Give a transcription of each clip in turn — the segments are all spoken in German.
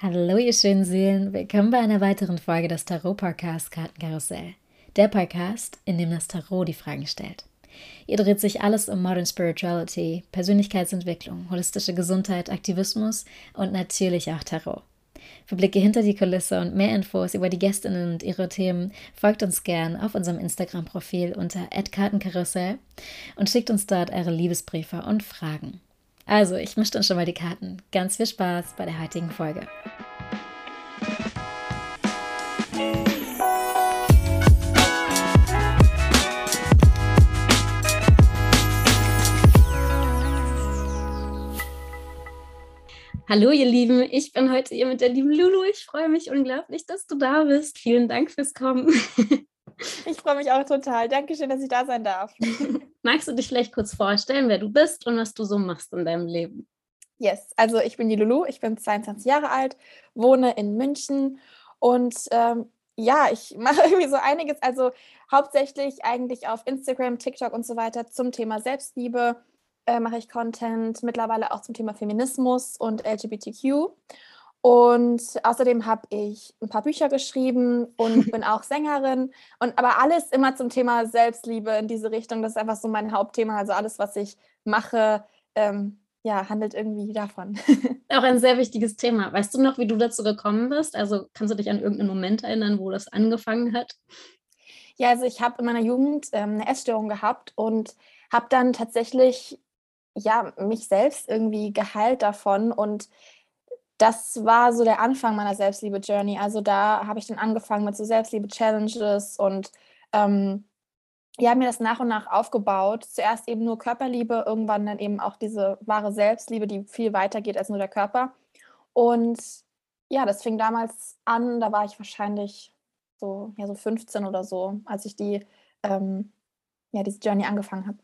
Hallo ihr schönen Seelen, willkommen bei einer weiteren Folge des Tarot-Podcast Kartenkarussell. Der Podcast, in dem das Tarot die Fragen stellt. Hier dreht sich alles um Modern Spirituality, Persönlichkeitsentwicklung, holistische Gesundheit, Aktivismus und natürlich auch Tarot. Für Blicke hinter die Kulisse und mehr Infos über die Gästinnen und ihre Themen folgt uns gern auf unserem Instagram-Profil unter @kartenkarussell und schickt uns dort eure Liebesbriefe und Fragen. Also, ich mische dann schon mal die Karten. Ganz viel Spaß bei der heutigen Folge. Hallo ihr Lieben, ich bin heute hier mit der lieben Lulu. Ich freue mich unglaublich, dass du da bist. Vielen Dank fürs Kommen. Ich freue mich auch total. Dankeschön, dass ich da sein darf. Magst du dich vielleicht kurz vorstellen, wer du bist und was du so machst in deinem Leben? Yes, also ich bin die Lulu, ich bin 22 Jahre alt, wohne in München und ähm, ja, ich mache irgendwie so einiges, also hauptsächlich eigentlich auf Instagram, TikTok und so weiter zum Thema Selbstliebe äh, mache ich Content, mittlerweile auch zum Thema Feminismus und LGBTQ. Und außerdem habe ich ein paar Bücher geschrieben und bin auch Sängerin. Und aber alles immer zum Thema Selbstliebe in diese Richtung. Das ist einfach so mein Hauptthema. Also alles, was ich mache, ähm, ja, handelt irgendwie davon. Auch ein sehr wichtiges Thema. Weißt du noch, wie du dazu gekommen bist? Also kannst du dich an irgendeinen Moment erinnern, wo das angefangen hat? Ja, also ich habe in meiner Jugend ähm, eine Essstörung gehabt und habe dann tatsächlich ja mich selbst irgendwie geheilt davon und das war so der Anfang meiner Selbstliebe-Journey. Also da habe ich dann angefangen mit so Selbstliebe-Challenges und ähm, ja, mir das nach und nach aufgebaut. Zuerst eben nur Körperliebe, irgendwann dann eben auch diese wahre Selbstliebe, die viel weiter geht als nur der Körper. Und ja, das fing damals an, da war ich wahrscheinlich so, ja, so 15 oder so, als ich die, ähm, ja, diese Journey angefangen habe.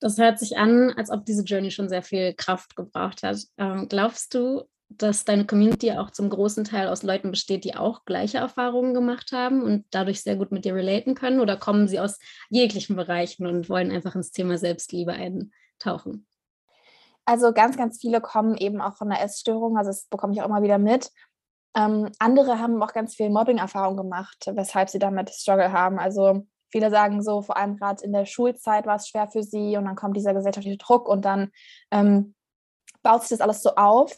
Das hört sich an, als ob diese Journey schon sehr viel Kraft gebraucht hat. Ähm, glaubst du, dass deine Community auch zum großen Teil aus Leuten besteht, die auch gleiche Erfahrungen gemacht haben und dadurch sehr gut mit dir relaten können? Oder kommen sie aus jeglichen Bereichen und wollen einfach ins Thema Selbstliebe eintauchen? Also ganz, ganz viele kommen eben auch von einer Essstörung, also das bekomme ich auch immer wieder mit. Ähm, andere haben auch ganz viel Mobbing-Erfahrung gemacht, weshalb sie damit Struggle haben. Also viele sagen so, vor allem gerade in der Schulzeit war es schwer für sie und dann kommt dieser gesellschaftliche Druck und dann ähm, baut sich das alles so auf.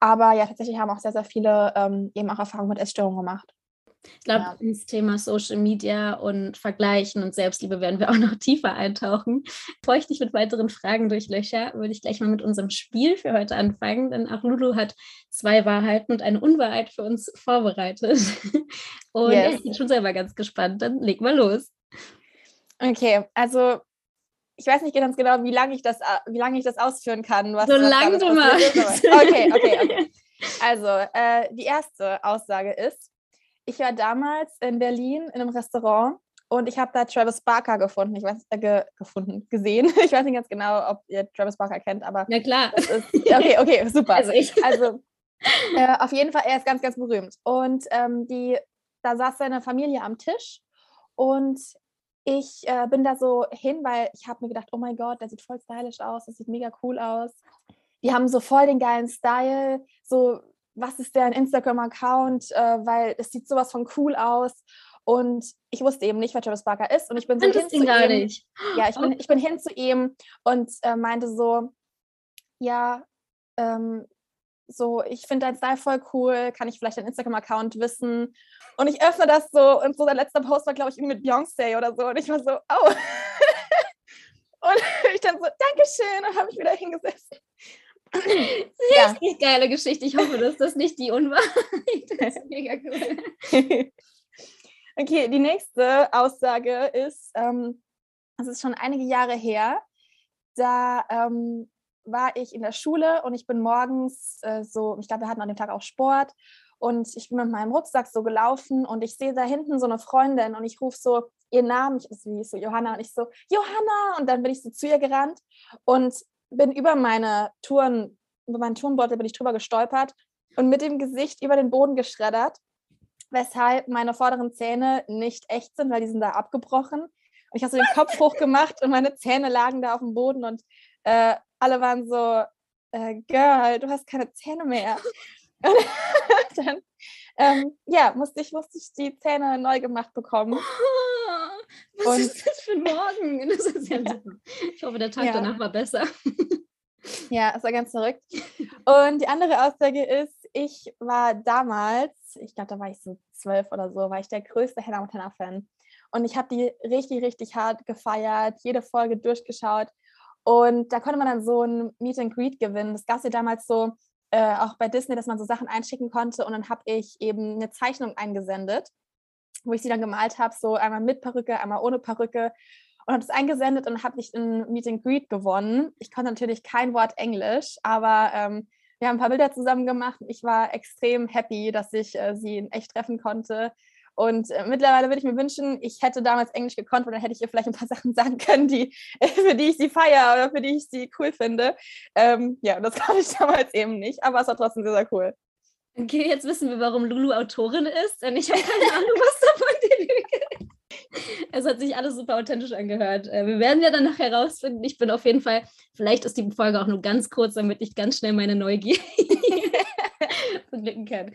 Aber ja, tatsächlich haben auch sehr, sehr viele ähm, eben auch Erfahrungen mit Essstörungen gemacht. Ich glaube, ja. ins Thema Social Media und Vergleichen und Selbstliebe werden wir auch noch tiefer eintauchen. Bevor ich dich mit weiteren Fragen durchlöcher, würde ich gleich mal mit unserem Spiel für heute anfangen, denn auch Lulu hat zwei Wahrheiten und eine Unwahrheit für uns vorbereitet. Und yes. ich bin schon selber ganz gespannt. Dann leg mal los. Okay, also ich weiß nicht ganz genau, wie lange ich das, äh, wie lange ich das ausführen kann. Was, Solange du magst. Okay, okay, okay. Also, äh, die erste Aussage ist, ich war damals in Berlin in einem Restaurant und ich habe da Travis Barker gefunden. Ich weiß, äh, ge gefunden, gesehen. Ich weiß nicht ganz genau, ob ihr Travis Barker kennt, aber. Ja, klar. Ist, okay, okay, super. Also, ich. also äh, auf jeden Fall, er ist ganz, ganz berühmt. Und ähm, die, da saß seine Familie am Tisch und ich äh, bin da so hin, weil ich habe mir gedacht, oh mein Gott, der sieht voll stylisch aus, das sieht mega cool aus. Die haben so voll den geilen Style, so was ist deren Instagram-Account, äh, weil es sieht sowas von cool aus. Und ich wusste eben nicht, wer Travis Barker ist. Und ich bin so hin zu ihm. Nicht. Ja, ich bin, ich bin hin zu ihm und äh, meinte so, ja, ähm, so, ich finde dein Style voll cool, kann ich vielleicht deinen Instagram-Account wissen? Und ich öffne das so und so der letzte Post war, glaube ich, irgendwie mit Beyoncé oder so. Und ich war so, oh. und ich dann so, Dankeschön, und habe ich wieder hingesetzt. Richtig ja. geile Geschichte. Ich hoffe, dass das nicht die Unwahrheit ist. Mega cool. okay, die nächste Aussage ist, ähm, das ist schon einige Jahre her, da ähm, war ich in der Schule und ich bin morgens äh, so, ich glaube, wir hatten an dem Tag auch Sport und ich bin mit meinem Rucksack so gelaufen und ich sehe da hinten so eine Freundin und ich rufe so ihren Namen, ich wie so Johanna und ich so Johanna und dann bin ich so zu ihr gerannt und bin über meine Touren, über meinen Turnbeutel bin ich drüber gestolpert und mit dem Gesicht über den Boden geschreddert, weshalb meine vorderen Zähne nicht echt sind, weil die sind da abgebrochen. Und ich habe so den Kopf hochgemacht und meine Zähne lagen da auf dem Boden und äh, alle waren so, äh, Girl, du hast keine Zähne mehr. dann ähm, ja, musste ich, musste ich die Zähne neu gemacht bekommen. Oh, was und, ist das für ein Morgen? Das ist ja, ja. super. Ich hoffe, der Tag ja. danach war besser. Ja, es war ganz verrückt. Und die andere Aussage ist, ich war damals, ich glaube, da war ich so zwölf oder so, war ich der größte Hannah Montana-Fan. Und ich habe die richtig, richtig hart gefeiert, jede Folge durchgeschaut. Und da konnte man dann so ein Meet and Greet gewinnen. Das gab es ja damals so äh, auch bei Disney, dass man so Sachen einschicken konnte. Und dann habe ich eben eine Zeichnung eingesendet, wo ich sie dann gemalt habe, so einmal mit Perücke, einmal ohne Perücke. Und habe es eingesendet und habe ich ein Meet and Greet gewonnen. Ich konnte natürlich kein Wort Englisch, aber ähm, wir haben ein paar Bilder zusammen gemacht. Ich war extrem happy, dass ich äh, sie in echt treffen konnte. Und äh, mittlerweile würde ich mir wünschen, ich hätte damals Englisch gekonnt, weil dann hätte ich ihr vielleicht ein paar Sachen sagen können, die, für die ich sie feiere oder für die ich sie cool finde. Ähm, ja, das konnte ich damals eben nicht, aber es war trotzdem sehr, sehr cool. Okay, jetzt wissen wir, warum Lulu Autorin ist. Und ich habe keine Ahnung, was davon die Lüge Es hat sich alles super authentisch angehört. Äh, wir werden ja dann nachher herausfinden. Ich bin auf jeden Fall, vielleicht ist die Folge auch nur ganz kurz, damit ich ganz schnell meine Neugier blicken kann.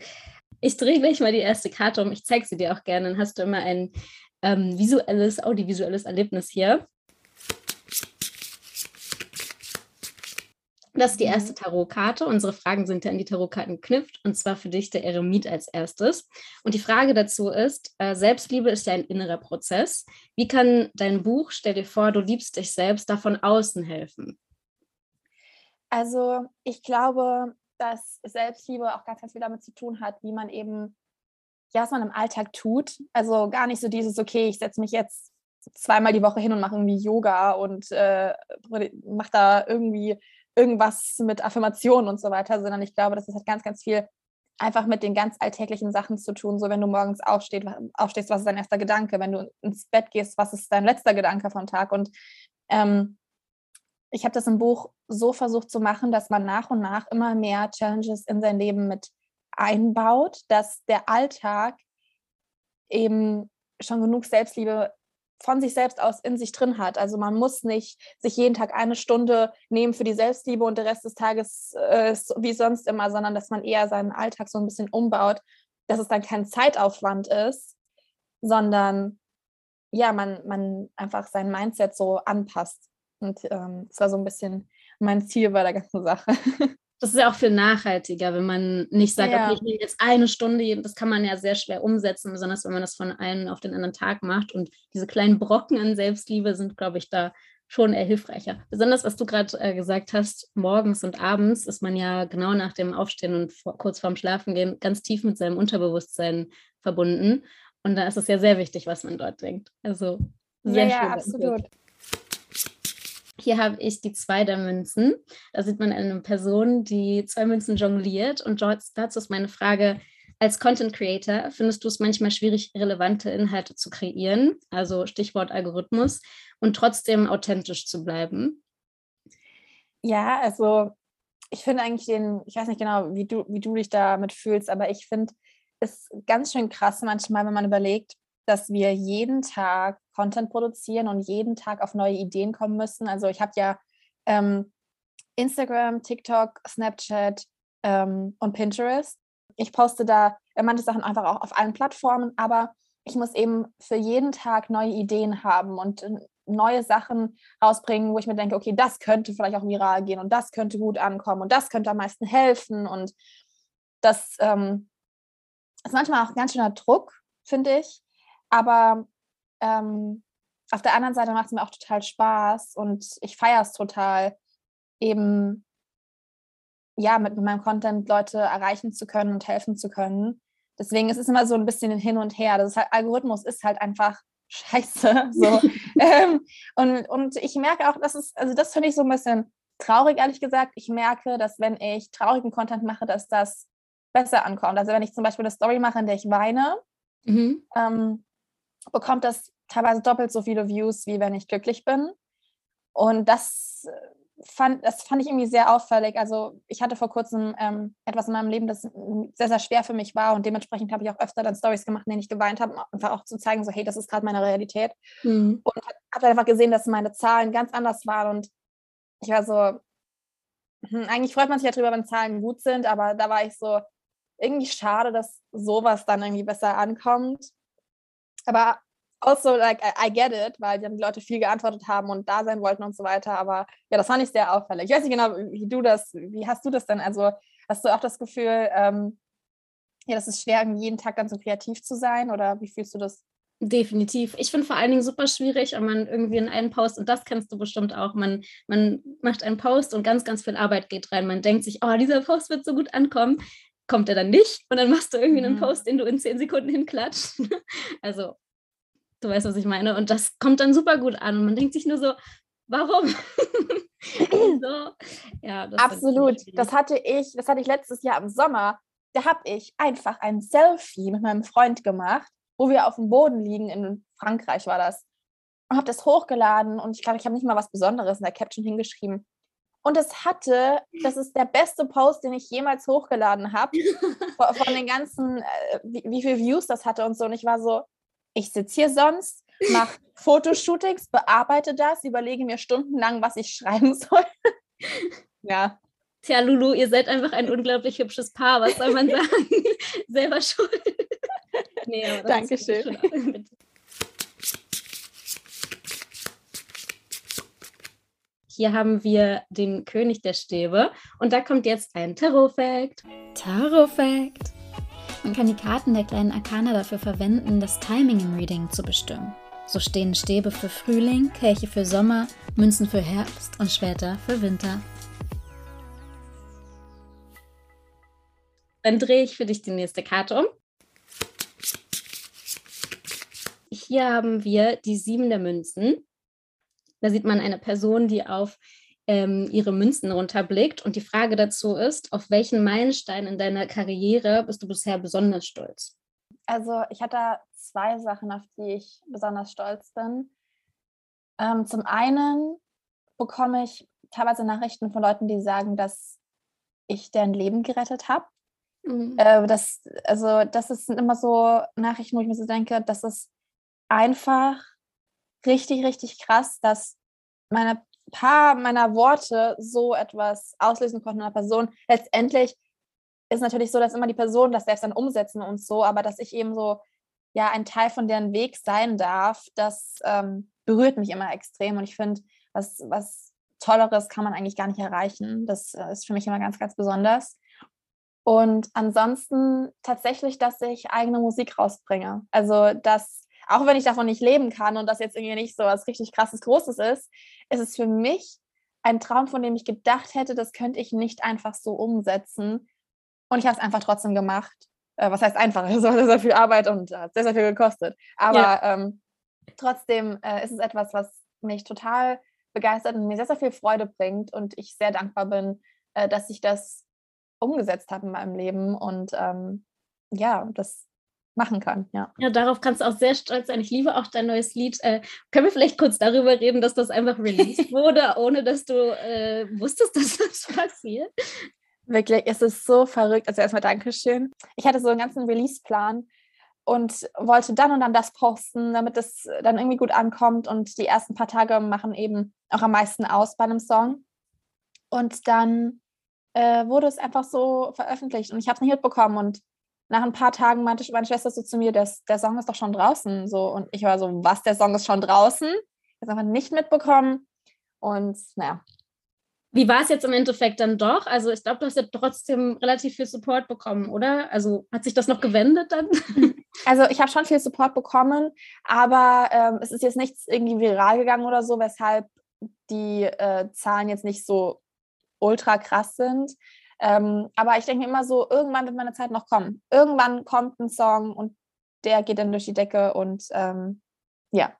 Ich drehe gleich mal die erste Karte um. Ich zeige sie dir auch gerne. Dann hast du immer ein ähm, visuelles, audiovisuelles Erlebnis hier. Das ist die erste mhm. Tarotkarte. Unsere Fragen sind ja in die Tarotkarten geknüpft und zwar für dich der Eremit als erstes. Und die Frage dazu ist: äh, Selbstliebe ist ja ein innerer Prozess. Wie kann dein Buch, stell dir vor, du liebst dich selbst, davon außen helfen? Also, ich glaube, dass Selbstliebe auch ganz, ganz viel damit zu tun hat, wie man eben, ja, was man im Alltag tut. Also gar nicht so dieses, okay, ich setze mich jetzt zweimal die Woche hin und mache irgendwie Yoga und äh, mache da irgendwie irgendwas mit Affirmationen und so weiter, sondern ich glaube, das hat ganz, ganz viel einfach mit den ganz alltäglichen Sachen zu tun. So, wenn du morgens aufstehst, aufstehst was ist dein erster Gedanke? Wenn du ins Bett gehst, was ist dein letzter Gedanke vom Tag? Und ähm, ich habe das im Buch so versucht zu machen, dass man nach und nach immer mehr Challenges in sein Leben mit einbaut, dass der Alltag eben schon genug Selbstliebe von sich selbst aus in sich drin hat. Also man muss nicht sich jeden Tag eine Stunde nehmen für die Selbstliebe und der Rest des Tages äh, wie sonst immer, sondern dass man eher seinen Alltag so ein bisschen umbaut, dass es dann kein Zeitaufwand ist, sondern ja, man, man einfach sein Mindset so anpasst. Und ähm, das war so ein bisschen mein Ziel bei der ganzen Sache. Das ist ja auch viel nachhaltiger, wenn man nicht sagt, ja. okay, ich nehme jetzt eine Stunde, das kann man ja sehr schwer umsetzen, besonders wenn man das von einem auf den anderen Tag macht. Und diese kleinen Brocken an Selbstliebe sind, glaube ich, da schon eher hilfreicher. Besonders, was du gerade äh, gesagt hast, morgens und abends ist man ja genau nach dem Aufstehen und vor, kurz vorm Schlafengehen ganz tief mit seinem Unterbewusstsein verbunden. Und da ist es ja sehr wichtig, was man dort denkt. Also sehr ja, schön. Ja, absolut. Hier habe ich die zwei der Münzen. Da sieht man eine Person, die zwei Münzen jongliert. Und dazu ist meine Frage, als Content Creator findest du es manchmal schwierig, relevante Inhalte zu kreieren, also Stichwort Algorithmus, und trotzdem authentisch zu bleiben? Ja, also ich finde eigentlich den, ich weiß nicht genau, wie du, wie du dich damit fühlst, aber ich finde es ganz schön krass manchmal, wenn man überlegt, dass wir jeden Tag Content produzieren und jeden Tag auf neue Ideen kommen müssen. Also ich habe ja ähm, Instagram, TikTok, Snapchat ähm, und Pinterest. Ich poste da manche Sachen einfach auch auf allen Plattformen, aber ich muss eben für jeden Tag neue Ideen haben und äh, neue Sachen rausbringen, wo ich mir denke, okay, das könnte vielleicht auch viral gehen und das könnte gut ankommen und das könnte am meisten helfen. Und das ähm, ist manchmal auch ein ganz schöner Druck, finde ich. Aber ähm, auf der anderen Seite macht es mir auch total Spaß und ich feiere es total, eben ja, mit, mit meinem Content Leute erreichen zu können und helfen zu können. Deswegen ist es immer so ein bisschen hin und her. Das ist halt, Algorithmus ist halt einfach scheiße. So. ähm, und, und ich merke auch, dass es, also das finde ich so ein bisschen traurig, ehrlich gesagt. Ich merke, dass wenn ich traurigen Content mache, dass das besser ankommt. Also wenn ich zum Beispiel eine Story mache, in der ich weine, mhm. ähm, bekommt das teilweise doppelt so viele Views, wie wenn ich glücklich bin. Und das äh, fand, das fand ich irgendwie sehr auffällig. Also ich hatte vor kurzem ähm, etwas in meinem Leben, das sehr, sehr schwer für mich war und dementsprechend habe ich auch öfter dann Stories gemacht, in denen ich geweint habe, um einfach auch zu zeigen, so hey, das ist gerade meine Realität. Mhm. Und habe einfach gesehen, dass meine Zahlen ganz anders waren und ich war so, hm, eigentlich freut man sich ja drüber, wenn Zahlen gut sind, aber da war ich so, irgendwie schade, dass sowas dann irgendwie besser ankommt. Aber also, like, I, get it, weil die Leute viel geantwortet haben und da sein wollten und so weiter. Aber ja, das fand ich sehr auffällig. Ich weiß nicht genau, wie du das, wie hast du das denn? Also, hast du auch das Gefühl, ähm, ja, das ist schwer, jeden Tag dann so kreativ zu sein oder wie fühlst du das? Definitiv. Ich finde vor allen Dingen super schwierig, wenn man irgendwie in einen Post, und das kennst du bestimmt auch, man, man macht einen Post und ganz, ganz viel Arbeit geht rein. Man denkt sich, oh, dieser Post wird so gut ankommen. Kommt er dann nicht und dann machst du irgendwie einen mhm. Post, den du in zehn Sekunden hinklatscht. Also, du weißt, was ich meine. Und das kommt dann super gut an und man denkt sich nur so, warum? so, ja, das Absolut. Das hatte ich, das hatte ich letztes Jahr im Sommer. Da habe ich einfach ein Selfie mit meinem Freund gemacht wo wir auf dem Boden liegen, in Frankreich war das. Und habe das hochgeladen und ich glaube, ich habe nicht mal was Besonderes in der Caption hingeschrieben. Und es hatte, das ist der beste Post, den ich jemals hochgeladen habe, von den ganzen, äh, wie, wie viele Views das hatte und so. Und ich war so, ich sitze hier sonst, mache Fotoshootings, bearbeite das, überlege mir stundenlang, was ich schreiben soll. ja. Tja, Lulu, ihr seid einfach ein unglaublich hübsches Paar. Was soll man sagen? Selber schuld. Nee, Dankeschön. Hier haben wir den König der Stäbe und da kommt jetzt ein Tarot-Fact. Tarot-Fact. Man kann die Karten der kleinen Arkana dafür verwenden, das Timing im Reading zu bestimmen. So stehen Stäbe für Frühling, Kelche für Sommer, Münzen für Herbst und Schwerter für Winter. Dann drehe ich für dich die nächste Karte um. hier haben wir die Sieben der Münzen. Da sieht man eine Person, die auf ähm, ihre Münzen runterblickt. Und die Frage dazu ist, auf welchen Meilenstein in deiner Karriere bist du bisher besonders stolz? Also ich hatte zwei Sachen, auf die ich besonders stolz bin. Ähm, zum einen bekomme ich teilweise Nachrichten von Leuten, die sagen, dass ich deren Leben gerettet habe. Mhm. Äh, das, also das sind immer so Nachrichten, wo ich mir so denke, das ist einfach richtig, richtig krass, dass meine paar meiner Worte so etwas auslösen konnten in einer Person. Letztendlich ist natürlich so, dass immer die Personen das selbst dann umsetzen und so, aber dass ich eben so ja ein Teil von deren Weg sein darf, das ähm, berührt mich immer extrem und ich finde, was, was Tolleres kann man eigentlich gar nicht erreichen. Das äh, ist für mich immer ganz, ganz besonders. Und ansonsten tatsächlich, dass ich eigene Musik rausbringe. Also, dass auch wenn ich davon nicht leben kann und das jetzt irgendwie nicht so was richtig krasses Großes ist, ist es für mich ein Traum, von dem ich gedacht hätte, das könnte ich nicht einfach so umsetzen. Und ich habe es einfach trotzdem gemacht. Äh, was heißt einfach? Es war sehr, sehr viel Arbeit und hat sehr, sehr viel gekostet. Aber ja. ähm, trotzdem äh, ist es etwas, was mich total begeistert und mir sehr, sehr viel Freude bringt und ich sehr dankbar bin, äh, dass ich das umgesetzt habe in meinem Leben. Und ähm, ja, das machen kann. Ja. ja, darauf kannst du auch sehr stolz sein. Ich liebe auch dein neues Lied. Äh, können wir vielleicht kurz darüber reden, dass das einfach released wurde, ohne dass du äh, wusstest, dass das passiert? Wirklich, es ist so verrückt. Also erstmal Dankeschön. Ich hatte so einen ganzen Release-Plan und wollte dann und dann das posten, damit es dann irgendwie gut ankommt. Und die ersten paar Tage machen eben auch am meisten aus bei einem Song. Und dann äh, wurde es einfach so veröffentlicht und ich habe es nicht mitbekommen. Und nach ein paar Tagen meinte meine Schwester so zu mir, das, der Song ist doch schon draußen. So, und ich war so, was, der Song ist schon draußen? Ich habe es einfach nicht mitbekommen. Und naja. Wie war es jetzt im Endeffekt dann doch? Also ich glaube, du hast ja trotzdem relativ viel Support bekommen, oder? Also hat sich das noch gewendet dann? Also ich habe schon viel Support bekommen, aber ähm, es ist jetzt nichts irgendwie viral gegangen oder so, weshalb die äh, Zahlen jetzt nicht so ultra krass sind. Ähm, aber ich denke mir immer so, irgendwann wird meine Zeit noch kommen. Irgendwann kommt ein Song und der geht dann durch die Decke und ähm, ja,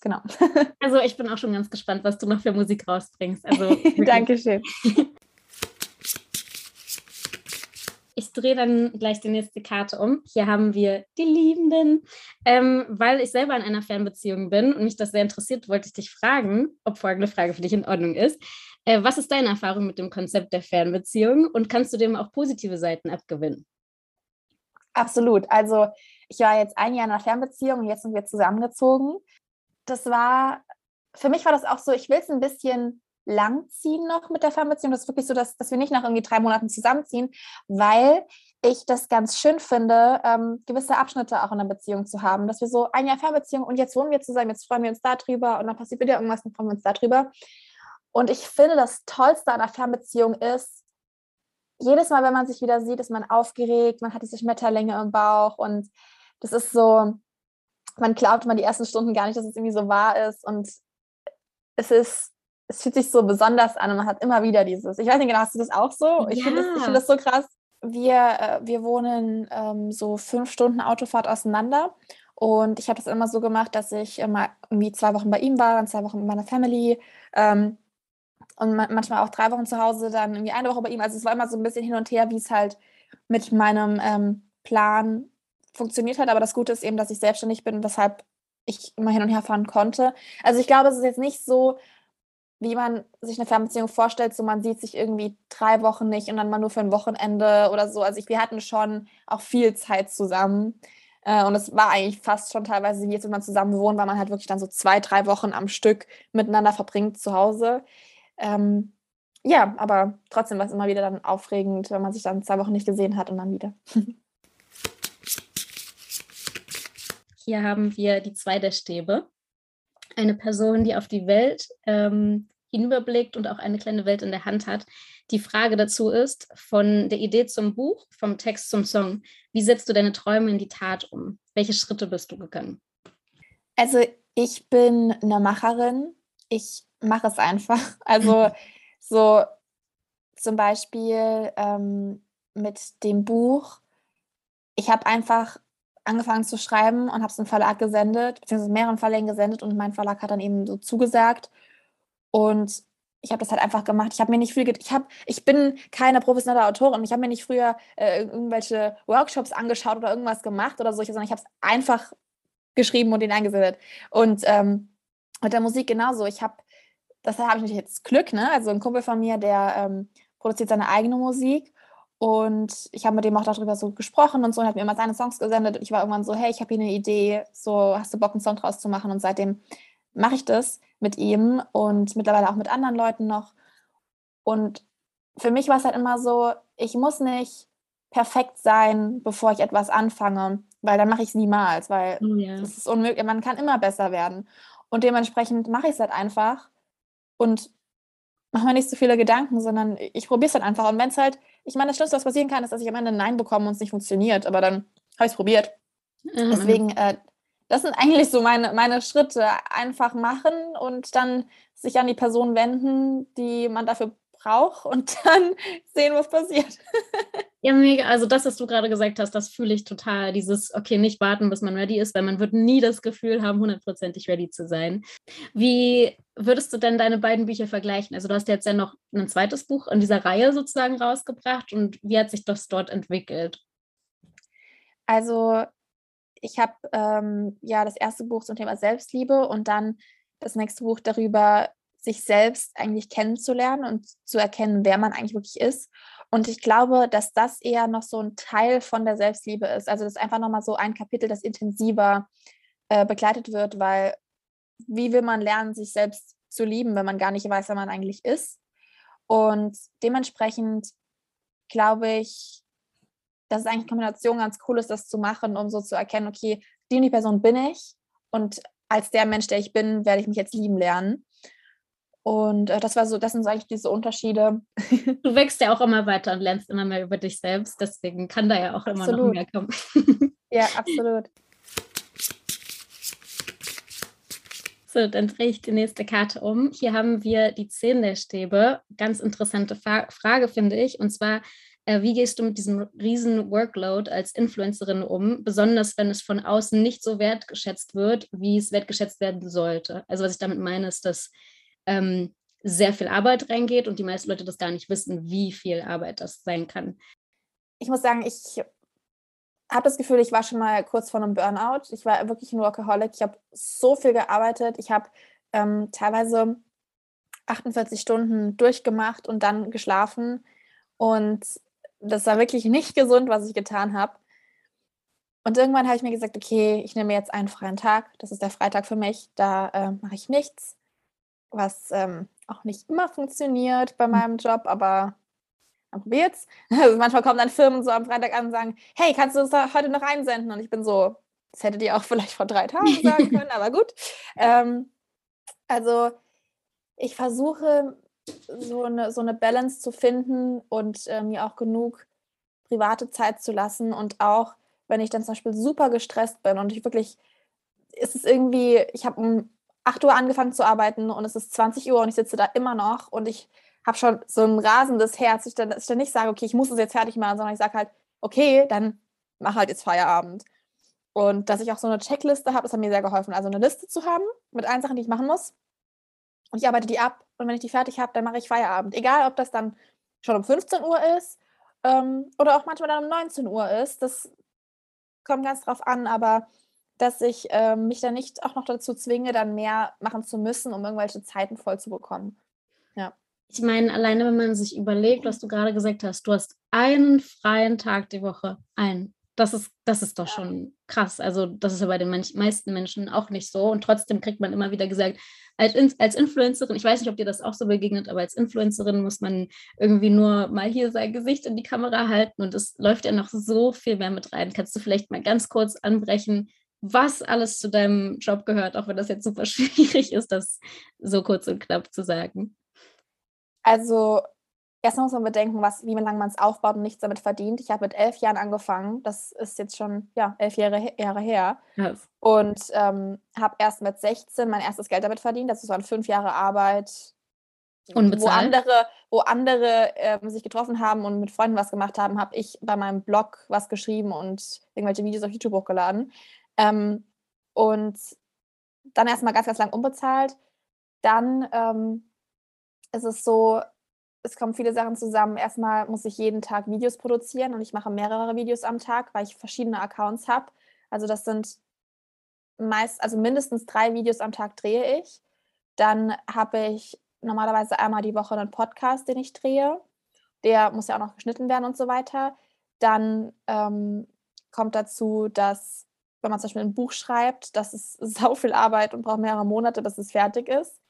genau. Also ich bin auch schon ganz gespannt, was du noch für Musik rausbringst. Also Dankeschön. Ich drehe dann gleich die nächste Karte um. Hier haben wir die Liebenden. Ähm, weil ich selber in einer Fernbeziehung bin und mich das sehr interessiert, wollte ich dich fragen, ob folgende Frage für dich in Ordnung ist. Äh, was ist deine Erfahrung mit dem Konzept der Fernbeziehung und kannst du dem auch positive Seiten abgewinnen? Absolut. Also ich war jetzt ein Jahr in einer Fernbeziehung und jetzt sind wir zusammengezogen. Das war, für mich war das auch so, ich will es ein bisschen langziehen noch mit der Fernbeziehung. Das ist wirklich so, dass, dass wir nicht nach irgendwie drei Monaten zusammenziehen, weil ich das ganz schön finde, ähm, gewisse Abschnitte auch in der Beziehung zu haben. Dass wir so ein Jahr Fernbeziehung und jetzt wohnen wir zusammen, jetzt freuen wir uns darüber und dann passiert wieder irgendwas, dann freuen wir uns darüber. Und ich finde, das Tollste an einer Fernbeziehung ist, jedes Mal, wenn man sich wieder sieht, ist man aufgeregt, man hat diese Schmetterlinge im Bauch und das ist so, man glaubt man die ersten Stunden gar nicht, dass es irgendwie so wahr ist und es ist es fühlt sich so besonders an und man hat immer wieder dieses. Ich weiß nicht genau, hast du das auch so? Ich ja. finde das, find das so krass. Wir, äh, wir wohnen ähm, so fünf Stunden Autofahrt auseinander und ich habe das immer so gemacht, dass ich immer irgendwie zwei Wochen bei ihm war, dann zwei Wochen mit meiner Family ähm, und ma manchmal auch drei Wochen zu Hause, dann irgendwie eine Woche bei ihm. Also es war immer so ein bisschen hin und her, wie es halt mit meinem ähm, Plan funktioniert hat. Aber das Gute ist eben, dass ich selbstständig bin, weshalb ich immer hin und her fahren konnte. Also ich glaube, es ist jetzt nicht so, wie man sich eine Fernbeziehung vorstellt, so man sieht sich irgendwie drei Wochen nicht und dann mal nur für ein Wochenende oder so. Also ich, wir hatten schon auch viel Zeit zusammen. Äh, und es war eigentlich fast schon teilweise wie jetzt, wenn man zusammen wohnt, weil man halt wirklich dann so zwei, drei Wochen am Stück miteinander verbringt zu Hause. Ähm, ja, aber trotzdem war es immer wieder dann aufregend, wenn man sich dann zwei Wochen nicht gesehen hat und dann wieder. Hier haben wir die zwei der Stäbe. Eine Person, die auf die Welt ähm, hinüberblickt und auch eine kleine Welt in der Hand hat. Die Frage dazu ist, von der Idee zum Buch, vom Text zum Song, wie setzt du deine Träume in die Tat um? Welche Schritte bist du gegangen? Also ich bin eine Macherin. Ich mache es einfach. Also so zum Beispiel ähm, mit dem Buch. Ich habe einfach angefangen zu schreiben und habe es im Verlag gesendet, beziehungsweise mehreren Verlagen gesendet und mein Verlag hat dann eben so zugesagt. Und ich habe das halt einfach gemacht. Ich habe mir nicht viel, ich habe, ich bin keine professionelle Autorin. Ich habe mir nicht früher äh, irgendwelche Workshops angeschaut oder irgendwas gemacht oder so, sondern ich habe es einfach geschrieben und den eingesendet. Und ähm, mit der Musik genauso. Ich habe, das habe ich natürlich jetzt Glück, ne? Also ein Kumpel von mir, der ähm, produziert seine eigene Musik und ich habe mit dem auch darüber so gesprochen und so und hat mir immer seine Songs gesendet. Und ich war irgendwann so, hey, ich habe hier eine Idee, so hast du Bock, einen Song draus zu machen? Und seitdem mache ich das mit ihm und mittlerweile auch mit anderen Leuten noch. Und für mich war es halt immer so, ich muss nicht perfekt sein, bevor ich etwas anfange, weil dann mache ich es niemals, weil oh ja. das ist unmöglich, man kann immer besser werden. Und dementsprechend mache ich es halt einfach und mache mir nicht so viele Gedanken, sondern ich probiere es halt einfach. Und wenn es halt, ich meine, das Schlimmste, was passieren kann, ist, dass ich am Ende ein Nein bekomme und es nicht funktioniert, aber dann habe ich es probiert. Mhm. Deswegen, äh, das sind eigentlich so meine, meine Schritte. Einfach machen und dann sich an die Person wenden, die man dafür braucht und dann sehen, was passiert. Ja, mega. Also das, was du gerade gesagt hast, das fühle ich total. Dieses, okay, nicht warten, bis man ready ist, weil man wird nie das Gefühl haben, hundertprozentig ready zu sein. Wie würdest du denn deine beiden Bücher vergleichen? Also du hast jetzt ja noch ein zweites Buch in dieser Reihe sozusagen rausgebracht und wie hat sich das dort entwickelt? Also ich habe ähm, ja das erste Buch zum Thema Selbstliebe und dann das nächste Buch darüber, sich selbst eigentlich kennenzulernen und zu erkennen, wer man eigentlich wirklich ist. Und ich glaube, dass das eher noch so ein Teil von der Selbstliebe ist. Also das ist einfach nochmal so ein Kapitel, das intensiver äh, begleitet wird, weil wie will man lernen, sich selbst zu lieben, wenn man gar nicht weiß, wer man eigentlich ist? Und dementsprechend glaube ich, dass es eigentlich Kombination ganz cool ist, das zu machen, um so zu erkennen, okay, die und die Person bin ich und als der Mensch, der ich bin, werde ich mich jetzt lieben lernen. Und äh, das war so, das sind so eigentlich diese Unterschiede. Du wächst ja auch immer weiter und lernst immer mehr über dich selbst, deswegen kann da ja auch absolut. immer noch mehr kommen. Ja, absolut. So, dann drehe ich die nächste Karte um. Hier haben wir die Zehn der Stäbe. Ganz interessante Fa Frage, finde ich. Und zwar, äh, wie gehst du mit diesem riesen Workload als Influencerin um, besonders wenn es von außen nicht so wertgeschätzt wird, wie es wertgeschätzt werden sollte? Also was ich damit meine, ist, dass ähm, sehr viel Arbeit reingeht und die meisten Leute das gar nicht wissen, wie viel Arbeit das sein kann. Ich muss sagen, ich habe das Gefühl, ich war schon mal kurz vor einem Burnout. Ich war wirklich ein Workaholic. Ich habe so viel gearbeitet. Ich habe ähm, teilweise 48 Stunden durchgemacht und dann geschlafen. Und das war wirklich nicht gesund, was ich getan habe. Und irgendwann habe ich mir gesagt, okay, ich nehme jetzt einen freien Tag. Das ist der Freitag für mich. Da äh, mache ich nichts was ähm, auch nicht immer funktioniert bei hm. meinem Job, aber man probiert's. Also manchmal kommen dann Firmen so am Freitag an und sagen, hey, kannst du uns heute noch einsenden? Und ich bin so, das hättet ihr auch vielleicht vor drei Tagen sagen können, aber gut. Ähm, also ich versuche so eine, so eine Balance zu finden und äh, mir auch genug private Zeit zu lassen und auch, wenn ich dann zum Beispiel super gestresst bin und ich wirklich, ist es irgendwie, ich habe um 8 Uhr angefangen zu arbeiten und es ist 20 Uhr und ich sitze da immer noch und ich habe schon so ein rasendes Herz, ich dann, dass ich dann nicht sage, okay, ich muss es jetzt fertig machen, sondern ich sage halt, okay, dann mach halt jetzt Feierabend. Und dass ich auch so eine Checkliste habe, das hat mir sehr geholfen. Also eine Liste zu haben mit allen Sachen, die ich machen muss. Und ich arbeite die ab. Und wenn ich die fertig habe, dann mache ich Feierabend. Egal, ob das dann schon um 15 Uhr ist ähm, oder auch manchmal dann um 19 Uhr ist. Das kommt ganz drauf an. Aber dass ich äh, mich dann nicht auch noch dazu zwinge, dann mehr machen zu müssen, um irgendwelche Zeiten voll zu bekommen. Ja. Ich meine, alleine wenn man sich überlegt, was du gerade gesagt hast, du hast einen freien Tag die Woche, einen. Das ist, das ist doch ja. schon krass. Also, das ist ja bei den meisten Menschen auch nicht so. Und trotzdem kriegt man immer wieder gesagt, als, als Influencerin, ich weiß nicht, ob dir das auch so begegnet, aber als Influencerin muss man irgendwie nur mal hier sein Gesicht in die Kamera halten und es läuft ja noch so viel mehr mit rein. Kannst du vielleicht mal ganz kurz anbrechen, was alles zu deinem Job gehört, auch wenn das jetzt super schwierig ist, das so kurz und knapp zu sagen? Also erstmal muss man bedenken, was, wie lange man es aufbaut und nichts damit verdient. Ich habe mit elf Jahren angefangen. Das ist jetzt schon ja, elf Jahre, Jahre her. Yes. Und ähm, habe erst mit 16 mein erstes Geld damit verdient. Das ist so eine fünf Jahre Arbeit. Unbezahlt. Wo andere, wo andere ähm, sich getroffen haben und mit Freunden was gemacht haben, habe ich bei meinem Blog was geschrieben und irgendwelche Videos auf YouTube hochgeladen. Ähm, und dann erstmal ganz, ganz lang unbezahlt. Dann ähm, ist es so, es kommen viele Sachen zusammen. Erstmal muss ich jeden Tag Videos produzieren und ich mache mehrere Videos am Tag, weil ich verschiedene Accounts habe. Also das sind meist, also mindestens drei Videos am Tag drehe ich. Dann habe ich normalerweise einmal die Woche einen Podcast, den ich drehe. Der muss ja auch noch geschnitten werden und so weiter. Dann ähm, kommt dazu, dass wenn man zum Beispiel ein Buch schreibt, das ist sau viel Arbeit und braucht mehrere Monate, bis es fertig ist.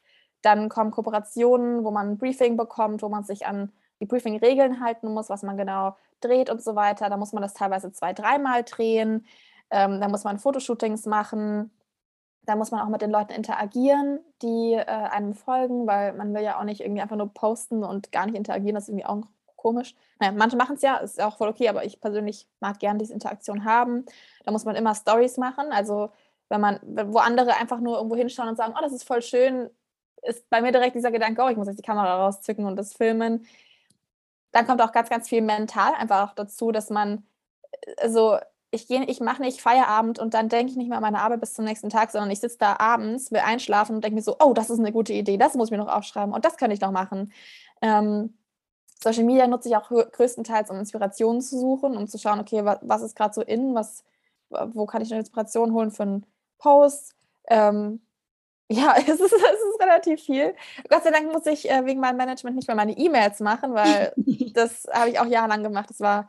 Dann kommen Kooperationen, wo man ein Briefing bekommt, wo man sich an die Briefing-Regeln halten muss, was man genau dreht und so weiter. Da muss man das teilweise zwei, dreimal drehen. Ähm, da muss man Fotoshootings machen. Da muss man auch mit den Leuten interagieren, die äh, einem folgen, weil man will ja auch nicht irgendwie einfach nur posten und gar nicht interagieren. Das ist irgendwie auch komisch. Naja, manche machen es ja, ist auch voll okay, aber ich persönlich mag gerne diese Interaktion haben. Da muss man immer Stories machen. Also wenn man, wo andere einfach nur irgendwo hinschauen und sagen, oh, das ist voll schön, ist bei mir direkt dieser Gedanke, oh, ich muss jetzt die Kamera rauszücken und das filmen. Dann kommt auch ganz, ganz viel mental einfach auch dazu, dass man, also ich ich mache nicht Feierabend und dann denke ich nicht mehr an meine Arbeit bis zum nächsten Tag, sondern ich sitze da abends, will einschlafen und denke mir so, oh, das ist eine gute Idee, das muss ich mir noch aufschreiben und das könnte ich noch machen. Ähm, Social Media nutze ich auch größtenteils, um Inspirationen zu suchen, um zu schauen, okay, was, was ist gerade so in, was, wo kann ich eine Inspiration holen für einen Post. Ähm, ja, es ist, es ist relativ viel. Gott sei Dank muss ich äh, wegen meinem Management nicht mehr meine E-Mails machen, weil das habe ich auch jahrelang gemacht. Das war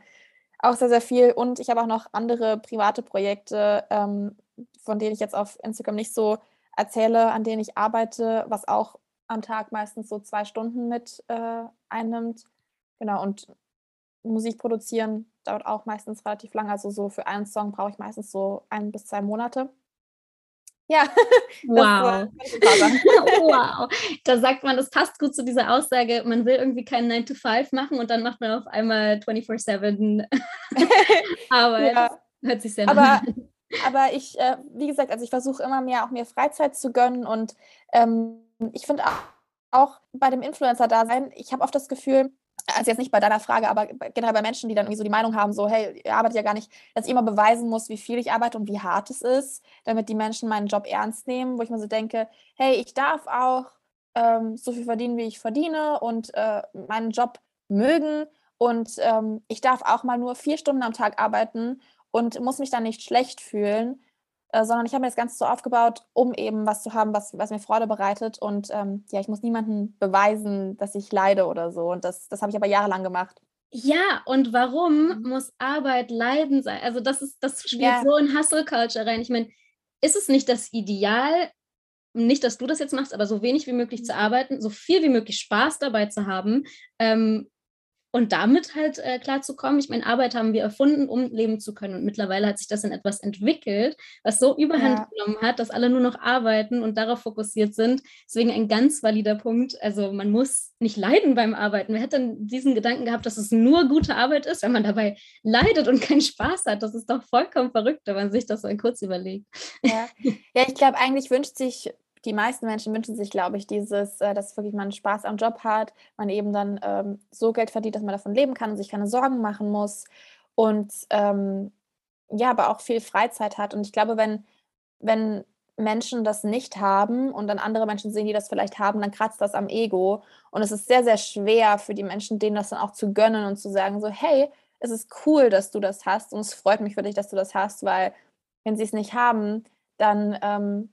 auch sehr, sehr viel. Und ich habe auch noch andere private Projekte, ähm, von denen ich jetzt auf Instagram nicht so erzähle, an denen ich arbeite, was auch am Tag meistens so zwei Stunden mit äh, einnimmt. Genau, und Musik produzieren dauert auch meistens relativ lang. Also so für einen Song brauche ich meistens so ein bis zwei Monate. Ja. Wow. wow. Da sagt man, das passt gut zu dieser Aussage, man will irgendwie keinen 9 to 5 machen und dann macht man auf einmal 24-7 Arbeit. Ja. Hört sich sehr aber, an. Aber ich, äh, wie gesagt, also ich versuche immer mehr auch mir Freizeit zu gönnen und ähm, ich finde auch, auch bei dem Influencer-Dasein, ich habe oft das Gefühl, also jetzt nicht bei deiner Frage, aber generell bei Menschen, die dann irgendwie so die Meinung haben, so, hey, ihr arbeitet ja gar nicht, dass ich immer beweisen muss, wie viel ich arbeite und wie hart es ist, damit die Menschen meinen Job ernst nehmen, wo ich mir so denke, hey, ich darf auch ähm, so viel verdienen, wie ich verdiene und äh, meinen Job mögen und ähm, ich darf auch mal nur vier Stunden am Tag arbeiten und muss mich dann nicht schlecht fühlen, äh, sondern ich habe mir das Ganze so aufgebaut, um eben was zu haben, was, was mir Freude bereitet. Und ähm, ja, ich muss niemandem beweisen, dass ich leide oder so. Und das, das habe ich aber jahrelang gemacht. Ja, und warum mhm. muss Arbeit Leiden sein? Also das ist, das spielt ja. so in Hustle Culture rein. Ich meine, ist es nicht das Ideal, nicht, dass du das jetzt machst, aber so wenig wie möglich zu arbeiten, so viel wie möglich Spaß dabei zu haben ähm, und damit halt äh, klarzukommen. Ich meine, Arbeit haben wir erfunden, um leben zu können. Und mittlerweile hat sich das in etwas entwickelt, was so überhand ja. genommen hat, dass alle nur noch arbeiten und darauf fokussiert sind. Deswegen ein ganz valider Punkt. Also man muss nicht leiden beim Arbeiten. Wer hätte denn diesen Gedanken gehabt, dass es nur gute Arbeit ist, wenn man dabei leidet und keinen Spaß hat? Das ist doch vollkommen verrückt, wenn man sich das so kurz überlegt. Ja, ja ich glaube, eigentlich wünscht sich die meisten Menschen wünschen sich, glaube ich, dieses, äh, dass wirklich man Spaß am Job hat, man eben dann ähm, so Geld verdient, dass man davon leben kann und sich keine Sorgen machen muss und ähm, ja, aber auch viel Freizeit hat. Und ich glaube, wenn, wenn Menschen das nicht haben und dann andere Menschen sehen, die das vielleicht haben, dann kratzt das am Ego. Und es ist sehr, sehr schwer für die Menschen, denen das dann auch zu gönnen und zu sagen, so, hey, es ist cool, dass du das hast und es freut mich für dich, dass du das hast, weil wenn sie es nicht haben, dann ähm,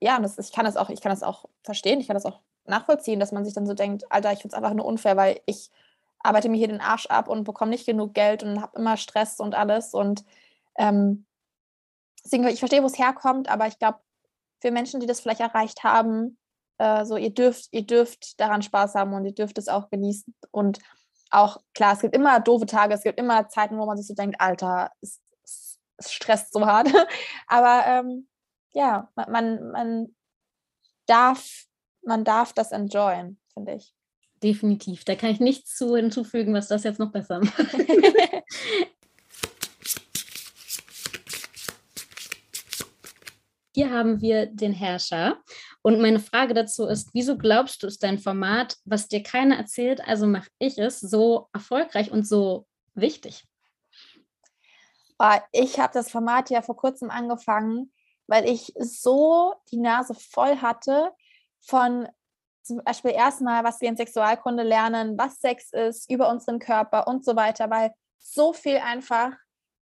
ja, das, ich kann das auch, ich kann das auch verstehen, ich kann das auch nachvollziehen, dass man sich dann so denkt, Alter, ich finde es einfach nur unfair, weil ich arbeite mir hier den Arsch ab und bekomme nicht genug Geld und habe immer Stress und alles. Und ähm, deswegen, ich verstehe, wo es herkommt, aber ich glaube, für Menschen, die das vielleicht erreicht haben, äh, so ihr dürft, ihr dürft daran Spaß haben und ihr dürft es auch genießen. Und auch, klar, es gibt immer doofe Tage, es gibt immer Zeiten, wo man sich so denkt, Alter, es, es, es stresst so hart. aber ähm, ja, man, man, darf, man darf das enjoyen, finde ich. Definitiv. Da kann ich nichts zu hinzufügen, was das jetzt noch besser macht. Hier haben wir den Herrscher. Und meine Frage dazu ist, wieso glaubst du, ist dein Format, was dir keiner erzählt, also mache ich es, so erfolgreich und so wichtig? Ich habe das Format ja vor kurzem angefangen weil ich so die Nase voll hatte von zum Beispiel erstmal, was wir in Sexualkunde lernen, was Sex ist, über unseren Körper und so weiter, weil so viel einfach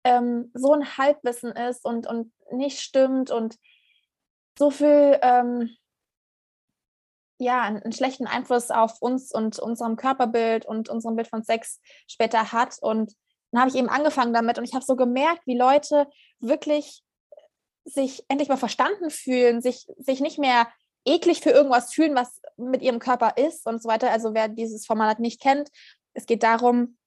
ähm, so ein Halbwissen ist und, und nicht stimmt und so viel ähm, ja, einen, schlechten Einfluss auf uns und unserem Körperbild und unserem Bild von Sex später hat. Und dann habe ich eben angefangen damit und ich habe so gemerkt, wie Leute wirklich sich endlich mal verstanden fühlen, sich, sich nicht mehr eklig für irgendwas fühlen, was mit ihrem Körper ist und so weiter. Also wer dieses Format nicht kennt, es geht darum,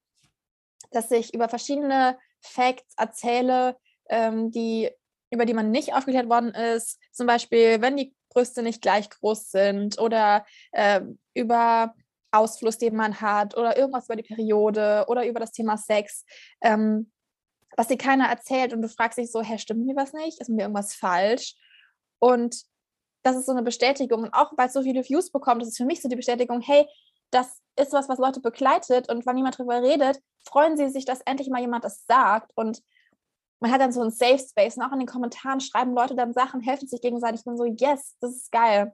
dass ich über verschiedene Facts erzähle, ähm, die, über die man nicht aufgeklärt worden ist. Zum Beispiel, wenn die Brüste nicht gleich groß sind oder äh, über Ausfluss, den man hat oder irgendwas über die Periode oder über das Thema Sex. Ähm, was dir keiner erzählt und du fragst dich so, hä, stimmt mir was nicht? Ist mir irgendwas falsch? Und das ist so eine Bestätigung. Und auch weil es so viele Views bekommt, das ist für mich so die Bestätigung, hey, das ist was, was Leute begleitet. Und wenn jemand darüber redet, freuen sie sich, dass endlich mal jemand das sagt. Und man hat dann so einen Safe Space. Und auch in den Kommentaren schreiben Leute dann Sachen, helfen sich gegenseitig. Ich bin so, yes, das ist geil.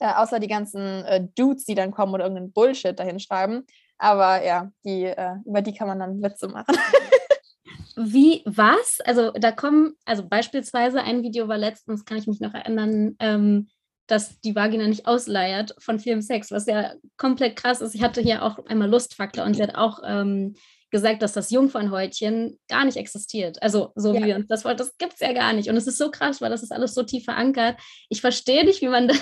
Äh, außer die ganzen äh, Dudes, die dann kommen oder irgendeinen Bullshit dahin schreiben. Aber ja, die, äh, über die kann man dann Witze machen. Wie was? Also da kommen, also beispielsweise ein Video war letztens, kann ich mich noch erinnern, ähm, dass die Vagina nicht ausleiert von vielem Sex, was ja komplett krass ist. Ich hatte hier auch einmal Lustfaktor und sie hat auch ähm, gesagt, dass das Jungfernhäutchen gar nicht existiert. Also so ja. wie wir uns das wollen, das gibt es ja gar nicht. Und es ist so krass, weil das ist alles so tief verankert. Ich verstehe nicht, wie man da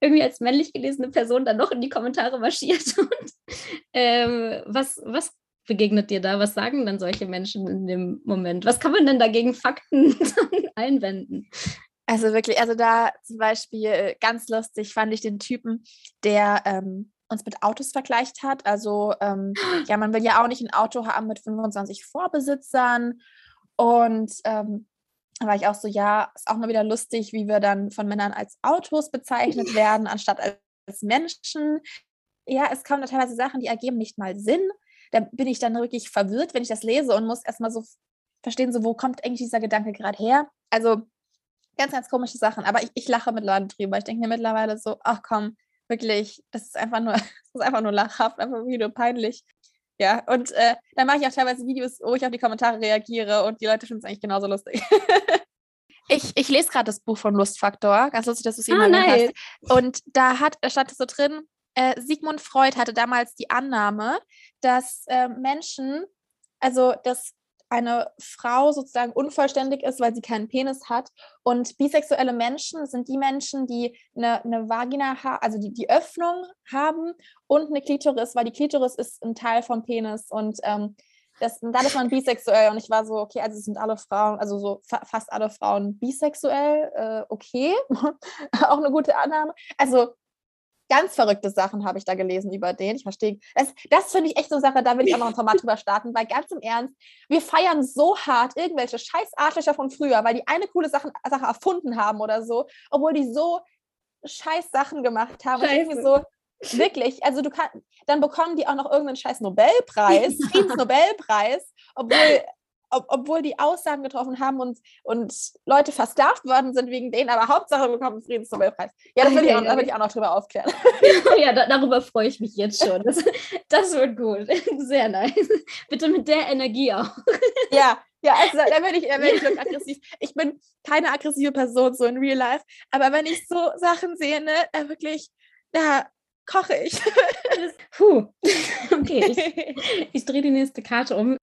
irgendwie als männlich gelesene Person dann noch in die Kommentare marschiert. Und, ähm, was, was begegnet dir da? Was sagen dann solche Menschen in dem Moment? Was kann man denn dagegen Fakten einwenden? Also wirklich, also da zum Beispiel äh, ganz lustig fand ich den Typen, der ähm, uns mit Autos vergleicht hat. Also ähm, ja, man will ja auch nicht ein Auto haben mit 25 Vorbesitzern. Und ähm, da war ich auch so, ja, ist auch mal wieder lustig, wie wir dann von Männern als Autos bezeichnet werden, anstatt als Menschen. Ja, es kommen da teilweise Sachen, die ergeben nicht mal Sinn da bin ich dann wirklich verwirrt, wenn ich das lese und muss erstmal so verstehen, so wo kommt eigentlich dieser Gedanke gerade her. Also ganz, ganz komische Sachen. Aber ich, ich lache mittlerweile drüber. Ich denke mir mittlerweile so, ach komm, wirklich, das ist einfach nur, das ist einfach nur lachhaft, einfach wieder peinlich. Ja, und äh, dann mache ich auch teilweise Videos, wo ich auf die Kommentare reagiere und die Leute finden es eigentlich genauso lustig. ich, ich lese gerade das Buch von Lustfaktor, ganz lustig, dass du es ah, nice. hast. Und da hat, da stand es so drin, äh, Sigmund Freud hatte damals die Annahme, dass äh, Menschen, also dass eine Frau sozusagen unvollständig ist, weil sie keinen Penis hat. Und bisexuelle Menschen sind die Menschen, die eine, eine Vagina also die, die Öffnung haben und eine Klitoris, weil die Klitoris ist ein Teil vom Penis. Und ähm, das, dann ist man bisexuell. Und ich war so, okay, also sind alle Frauen, also so fa fast alle Frauen bisexuell, äh, okay. Auch eine gute Annahme. Also ganz verrückte Sachen habe ich da gelesen über den. Ich verstehe. Das, das finde ich echt so eine Sache, da will ich auch noch ein Format drüber starten, weil ganz im Ernst, wir feiern so hart irgendwelche scheiß Arschlöcher von früher, weil die eine coole Sache, Sache erfunden haben oder so, obwohl die so scheiß Sachen gemacht haben. Scheiße. so, Wirklich, also du kannst, dann bekommen die auch noch irgendeinen scheiß Nobelpreis, Friedensnobelpreis, obwohl ob, obwohl die Aussagen getroffen haben und, und Leute versklavt worden sind wegen denen, aber Hauptsache bekommen Friedensnobelpreis. Ja, das will, ich auch, da will ich auch noch drüber aufklären. ja, da, darüber freue ich mich jetzt schon. Das, das wird gut. Sehr nice. Bitte mit der Energie auch. ja, ja, also da werde ich, da werd ich wirklich aggressiv. Ich bin keine aggressive Person so in real life, aber wenn ich so Sachen sehe, ne, da wirklich, da koche ich. Puh. Okay, ich, ich drehe die nächste Karte um.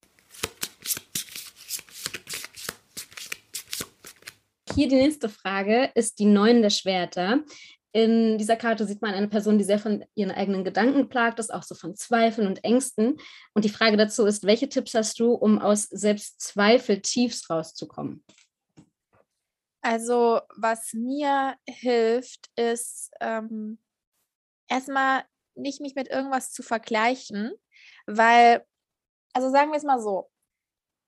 Hier die nächste Frage ist die Neun der Schwerter. In dieser Karte sieht man eine Person, die sehr von ihren eigenen Gedanken plagt ist, auch so von Zweifeln und Ängsten. Und die Frage dazu ist, welche Tipps hast du, um aus Selbstzweifel tiefs rauszukommen? Also, was mir hilft, ist ähm, erstmal nicht mich mit irgendwas zu vergleichen, weil, also sagen wir es mal so,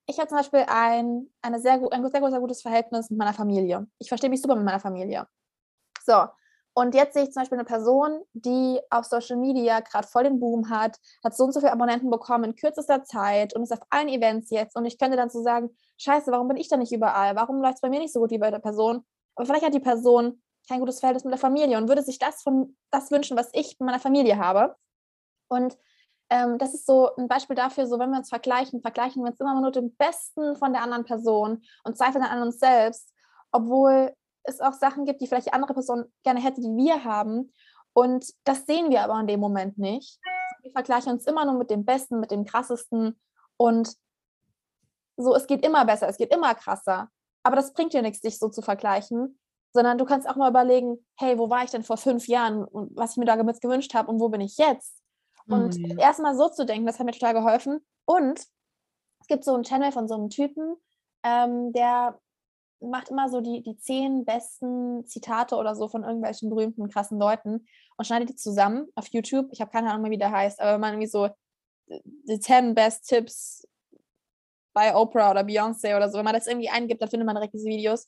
ich habe zum Beispiel ein, eine sehr, ein sehr, sehr gutes Verhältnis mit meiner Familie. Ich verstehe mich super mit meiner Familie. So, und jetzt sehe ich zum Beispiel eine Person, die auf Social Media gerade voll den Boom hat, hat so und so viele Abonnenten bekommen in kürzester Zeit und ist auf allen Events jetzt. Und ich könnte dann so sagen, scheiße, warum bin ich da nicht überall? Warum läuft es bei mir nicht so gut wie bei der Person? Aber vielleicht hat die Person kein gutes Verhältnis mit der Familie und würde sich das von das wünschen, was ich mit meiner Familie habe. Und ähm, das ist so ein Beispiel dafür, so wenn wir uns vergleichen, vergleichen wir uns immer nur den Besten von der anderen Person und zweifeln an uns selbst, obwohl es auch Sachen gibt, die vielleicht die andere Person gerne hätte, die wir haben. Und das sehen wir aber in dem Moment nicht. Wir vergleichen uns immer nur mit dem Besten, mit dem Krassesten. Und so, es geht immer besser, es geht immer krasser. Aber das bringt dir nichts, dich so zu vergleichen, sondern du kannst auch mal überlegen, hey, wo war ich denn vor fünf Jahren und was ich mir damals gewünscht habe und wo bin ich jetzt? Und mhm. erstmal so zu denken, das hat mir total geholfen. Und es gibt so einen Channel von so einem Typen, ähm, der macht immer so die, die zehn besten Zitate oder so von irgendwelchen berühmten, krassen Leuten und schneidet die zusammen auf YouTube. Ich habe keine Ahnung mehr, wie der heißt, aber wenn man irgendwie so äh, die 10 Best Tips bei Oprah oder Beyoncé oder so, wenn man das irgendwie eingibt, dann findet man direkt diese Videos.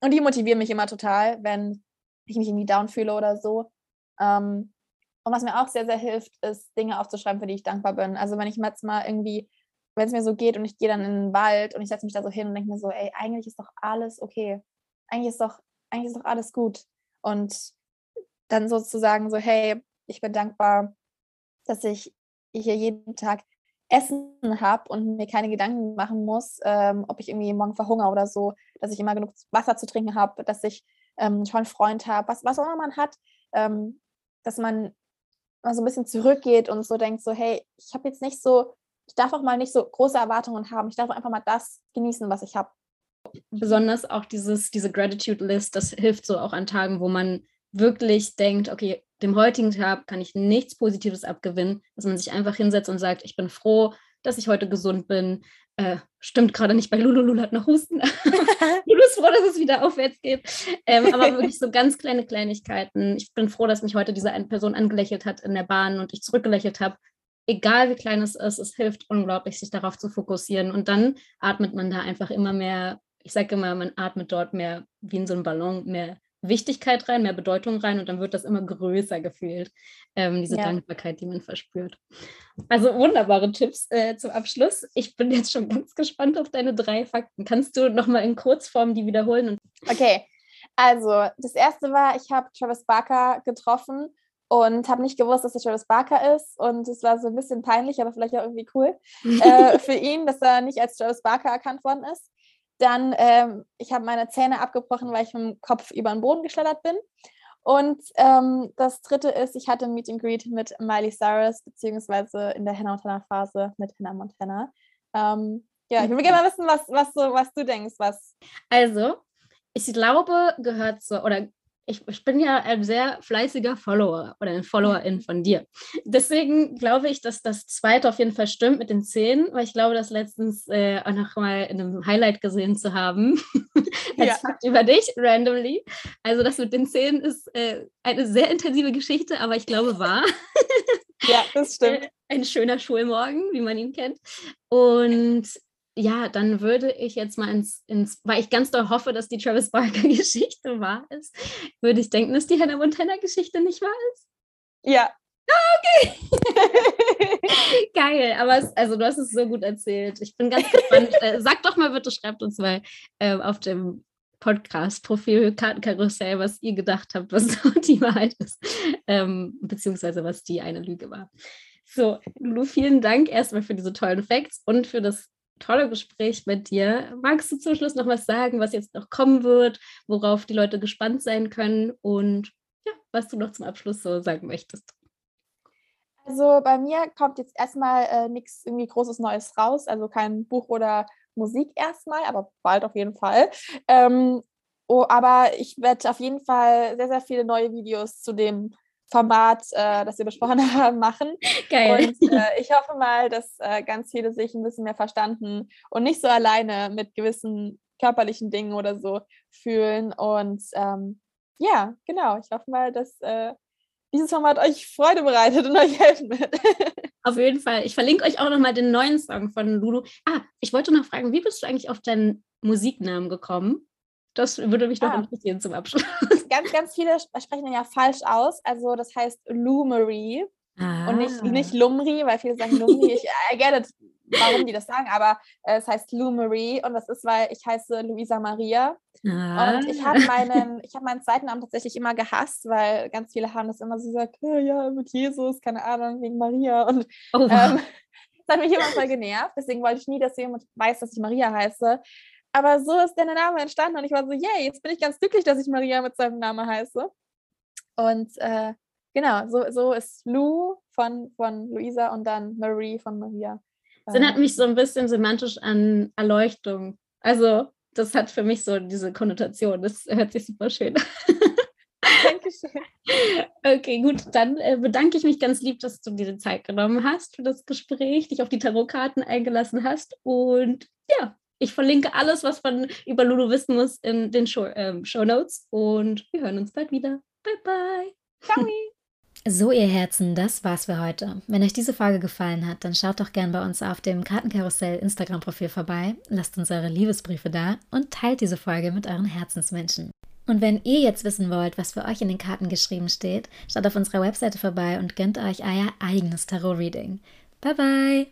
Und die motivieren mich immer total, wenn ich mich irgendwie down fühle oder so. Ähm, und was mir auch sehr, sehr hilft, ist, Dinge aufzuschreiben, für die ich dankbar bin. Also wenn ich jetzt mal irgendwie, wenn es mir so geht und ich gehe dann in den Wald und ich setze mich da so hin und denke mir so, ey, eigentlich ist doch alles okay. Eigentlich ist doch, eigentlich ist doch alles gut. Und dann sozusagen so, hey, ich bin dankbar, dass ich hier jeden Tag Essen habe und mir keine Gedanken machen muss, ähm, ob ich irgendwie morgen verhungere oder so, dass ich immer genug Wasser zu trinken habe, dass ich ähm, schon einen Freund habe, was, was auch immer man hat, ähm, dass man mal so ein bisschen zurückgeht und so denkt, so, hey, ich habe jetzt nicht so, ich darf auch mal nicht so große Erwartungen haben. Ich darf einfach mal das genießen, was ich habe. Besonders auch dieses, diese Gratitude List, das hilft so auch an Tagen, wo man wirklich denkt, okay, dem heutigen Tag kann ich nichts Positives abgewinnen, dass man sich einfach hinsetzt und sagt, ich bin froh, dass ich heute gesund bin. Äh, stimmt gerade nicht, bei Lulu, Lulu hat noch Husten. Lulu ist froh, dass es wieder aufwärts geht. Ähm, aber wirklich so ganz kleine Kleinigkeiten. Ich bin froh, dass mich heute diese eine Person angelächelt hat in der Bahn und ich zurückgelächelt habe. Egal wie klein es ist, es hilft unglaublich, sich darauf zu fokussieren. Und dann atmet man da einfach immer mehr, ich sage immer, man atmet dort mehr wie in so einem Ballon, mehr Wichtigkeit rein, mehr Bedeutung rein und dann wird das immer größer gefühlt, ähm, diese ja. Dankbarkeit, die man verspürt. Also wunderbare Tipps äh, zum Abschluss. Ich bin jetzt schon ganz gespannt auf deine drei Fakten. Kannst du nochmal in Kurzform die wiederholen? okay, also das erste war, ich habe Travis Barker getroffen und habe nicht gewusst, dass er Travis Barker ist. Und es war so ein bisschen peinlich, aber vielleicht auch irgendwie cool äh, für ihn, dass er nicht als Travis Barker erkannt worden ist. Dann, ähm, ich habe meine Zähne abgebrochen, weil ich mit dem Kopf über den Boden geschleddert bin. Und ähm, das dritte ist, ich hatte ein Meet and Greet mit Miley Cyrus, beziehungsweise in der Hannah Montana Phase mit Hannah Montana. Ähm, Ja, ich will gerne mal wissen, was, was, so, was du denkst. Was. Also, ich glaube, gehört so, oder ich, ich, bin ja ein sehr fleißiger Follower oder ein Followerin von dir. Deswegen glaube ich, dass das zweite auf jeden Fall stimmt mit den Zähnen, weil ich glaube, das letztens äh, auch noch mal in einem Highlight gesehen zu haben. Als ja. Fakt über dich, randomly. Also das mit den Zähnen ist äh, eine sehr intensive Geschichte, aber ich glaube wahr. ja, das stimmt. Äh, ein schöner Schulmorgen, wie man ihn kennt. Und ja, dann würde ich jetzt mal ins, ins, weil ich ganz doll hoffe, dass die Travis Barker-Geschichte wahr ist, würde ich denken, dass die Hannah Montana-Geschichte nicht wahr ist. Ja. Ah, okay. Geil, aber es, also du hast es so gut erzählt. Ich bin ganz gespannt. äh, sag doch mal bitte, schreibt uns mal äh, auf dem Podcast-Profil Kartenkarussell, was ihr gedacht habt, was die Wahrheit ist, ähm, beziehungsweise was die eine Lüge war. So, Lulu, vielen Dank erstmal für diese tollen Facts und für das tolle Gespräch mit dir. Magst du zum Schluss noch was sagen, was jetzt noch kommen wird, worauf die Leute gespannt sein können und ja, was du noch zum Abschluss so sagen möchtest? Also bei mir kommt jetzt erstmal äh, nichts irgendwie Großes Neues raus, also kein Buch oder Musik erstmal, aber bald auf jeden Fall. Ähm, oh, aber ich werde auf jeden Fall sehr, sehr viele neue Videos zu dem Format, äh, das wir besprochen haben, machen. Geil. Und äh, ich hoffe mal, dass äh, ganz viele sich ein bisschen mehr verstanden und nicht so alleine mit gewissen körperlichen Dingen oder so fühlen. Und ähm, ja, genau. Ich hoffe mal, dass äh, dieses Format euch Freude bereitet und euch helfen wird. Auf jeden Fall. Ich verlinke euch auch nochmal den neuen Song von Lulu. Ah, ich wollte noch fragen, wie bist du eigentlich auf deinen Musiknamen gekommen? Das würde mich noch ah. interessieren zum Abschluss. Ganz, ganz viele sprechen den ja falsch aus. Also das heißt Lumery ah. und nicht, ah. nicht Lumri, weil viele sagen Lumri. Ich I get it, warum die das sagen, aber äh, es heißt Lumery und das ist, weil ich heiße Luisa Maria. Ah. Und ich habe meinen, ich habe meinen zweiten Namen tatsächlich immer gehasst, weil ganz viele haben das immer so gesagt, oh, ja, mit Jesus, keine Ahnung, wegen Maria. Und oh, wow. ähm, das hat mich immer voll genervt. Deswegen wollte ich nie, dass jemand weiß, dass ich Maria heiße. Aber so ist der Name entstanden und ich war so, yay, jetzt bin ich ganz glücklich, dass ich Maria mit seinem Namen heiße. Und äh, genau, so, so ist Lou von, von Luisa und dann Marie von Maria. Das erinnert mich so ein bisschen semantisch an Erleuchtung. Also, das hat für mich so diese Konnotation. Das hört sich super schön an. Dankeschön. Okay, gut, dann äh, bedanke ich mich ganz lieb, dass du dir die Zeit genommen hast für das Gespräch, dich auf die Tarotkarten eingelassen hast und ja, ich verlinke alles, was man über Lulu wissen muss, in den Show, ähm, Show Notes. Und wir hören uns bald wieder. Bye, bye. Ciao. So, ihr Herzen, das war's für heute. Wenn euch diese Folge gefallen hat, dann schaut doch gern bei uns auf dem Kartenkarussell Instagram-Profil vorbei, lasst uns eure Liebesbriefe da und teilt diese Folge mit euren Herzensmenschen. Und wenn ihr jetzt wissen wollt, was für euch in den Karten geschrieben steht, schaut auf unserer Webseite vorbei und gönnt euch euer eigenes Tarot-Reading. Bye bye!